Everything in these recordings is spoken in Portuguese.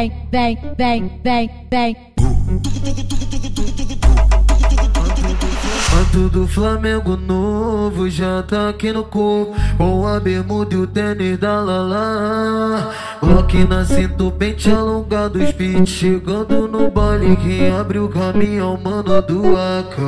vem, vem, vem, vem, vem. Do Flamengo novo já tá aqui no corpo Com a bermuda e o tênis da Lala. Glock na cinta, pente alongado, speed Chegando no baile, quem abre o caminho é o mano do AK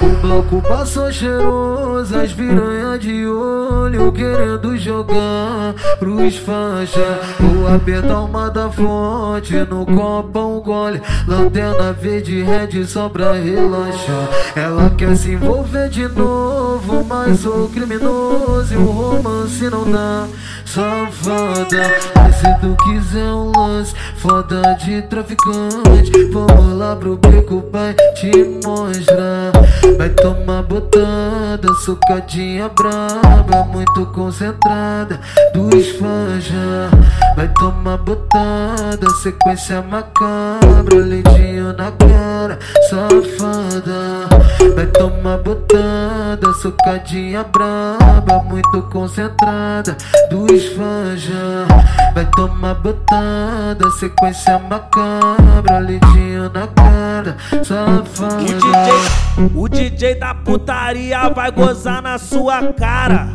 O bloco passou cheiroso, as piranha de olho Querendo jogar pros faixa. Vou apertar uma da fonte, no copo um gole Lanterna verde, red só pra relaxar. Ela quer se envolver de novo Mas sou criminoso e o romance não dá. Safada, mas se tu quiser um lance Foda de traficante. Vamos lá pro beco, pai te mostrar. Vai tomar botada, socadinha braba Muito concentrada, dos fãs já Vai tomar botada, sequência macabra Leitinho na cara, safada Vai tomar botada, socadinha braba Muito concentrada, dos fãs já Vai tomar botada, sequência macabra Leitinho na cara, safada. O DJ, o DJ da putaria vai gozar na sua cara.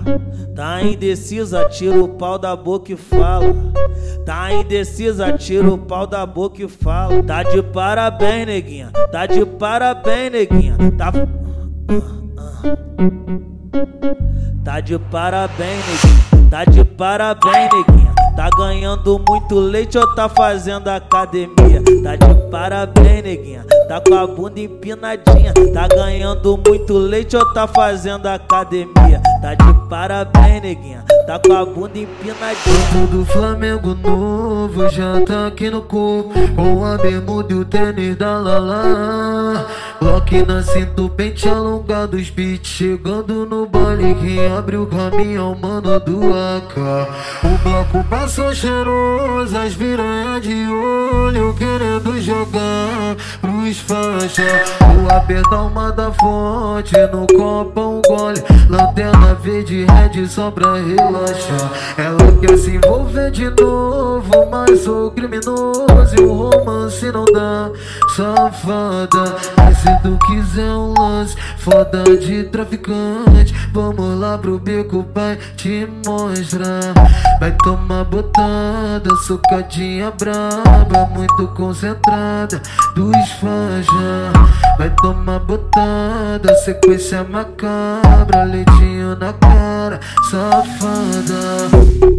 Tá indecisa, tira o pau da boca e fala. Tá indecisa, tira o pau da boca e fala. Tá de parabéns, neguinha. Tá de parabéns, neguinha. Tá. Tá de parabéns, neguinha. Tá de parabéns, neguinha. Tá ganhando muito leite ou tá fazendo academia? Tá de parabéns, neguinha. Tá com a bunda empinadinha. Tá ganhando muito leite ou tá fazendo academia? Tá de parabéns, neguinha. Tá com a bunda empinadinha. Do Flamengo novo já tá aqui no corpo Com a bermuda e o tênis da Lala. Glock na cinta, pente alongado, speed Chegando no baile, quem abre o caminho é o mano do AK O bloco passou cheiroso, as piranha de olho Querendo jogar pros faixa Vou apertar uma da fonte, no copo um gole. Lanterna verde, red só pra relaxar. Ela quer se envolver de novo, mas sou criminoso E o romance não dá, safada. Mas se tu quiser um lance, foda de traficante Vamos lá pro beco, pai te mostrar. Vai tomar botada, socadinha braba Muito concentrada, dos já Vai tomar botada, sequência macabra Leitinho na cara, safada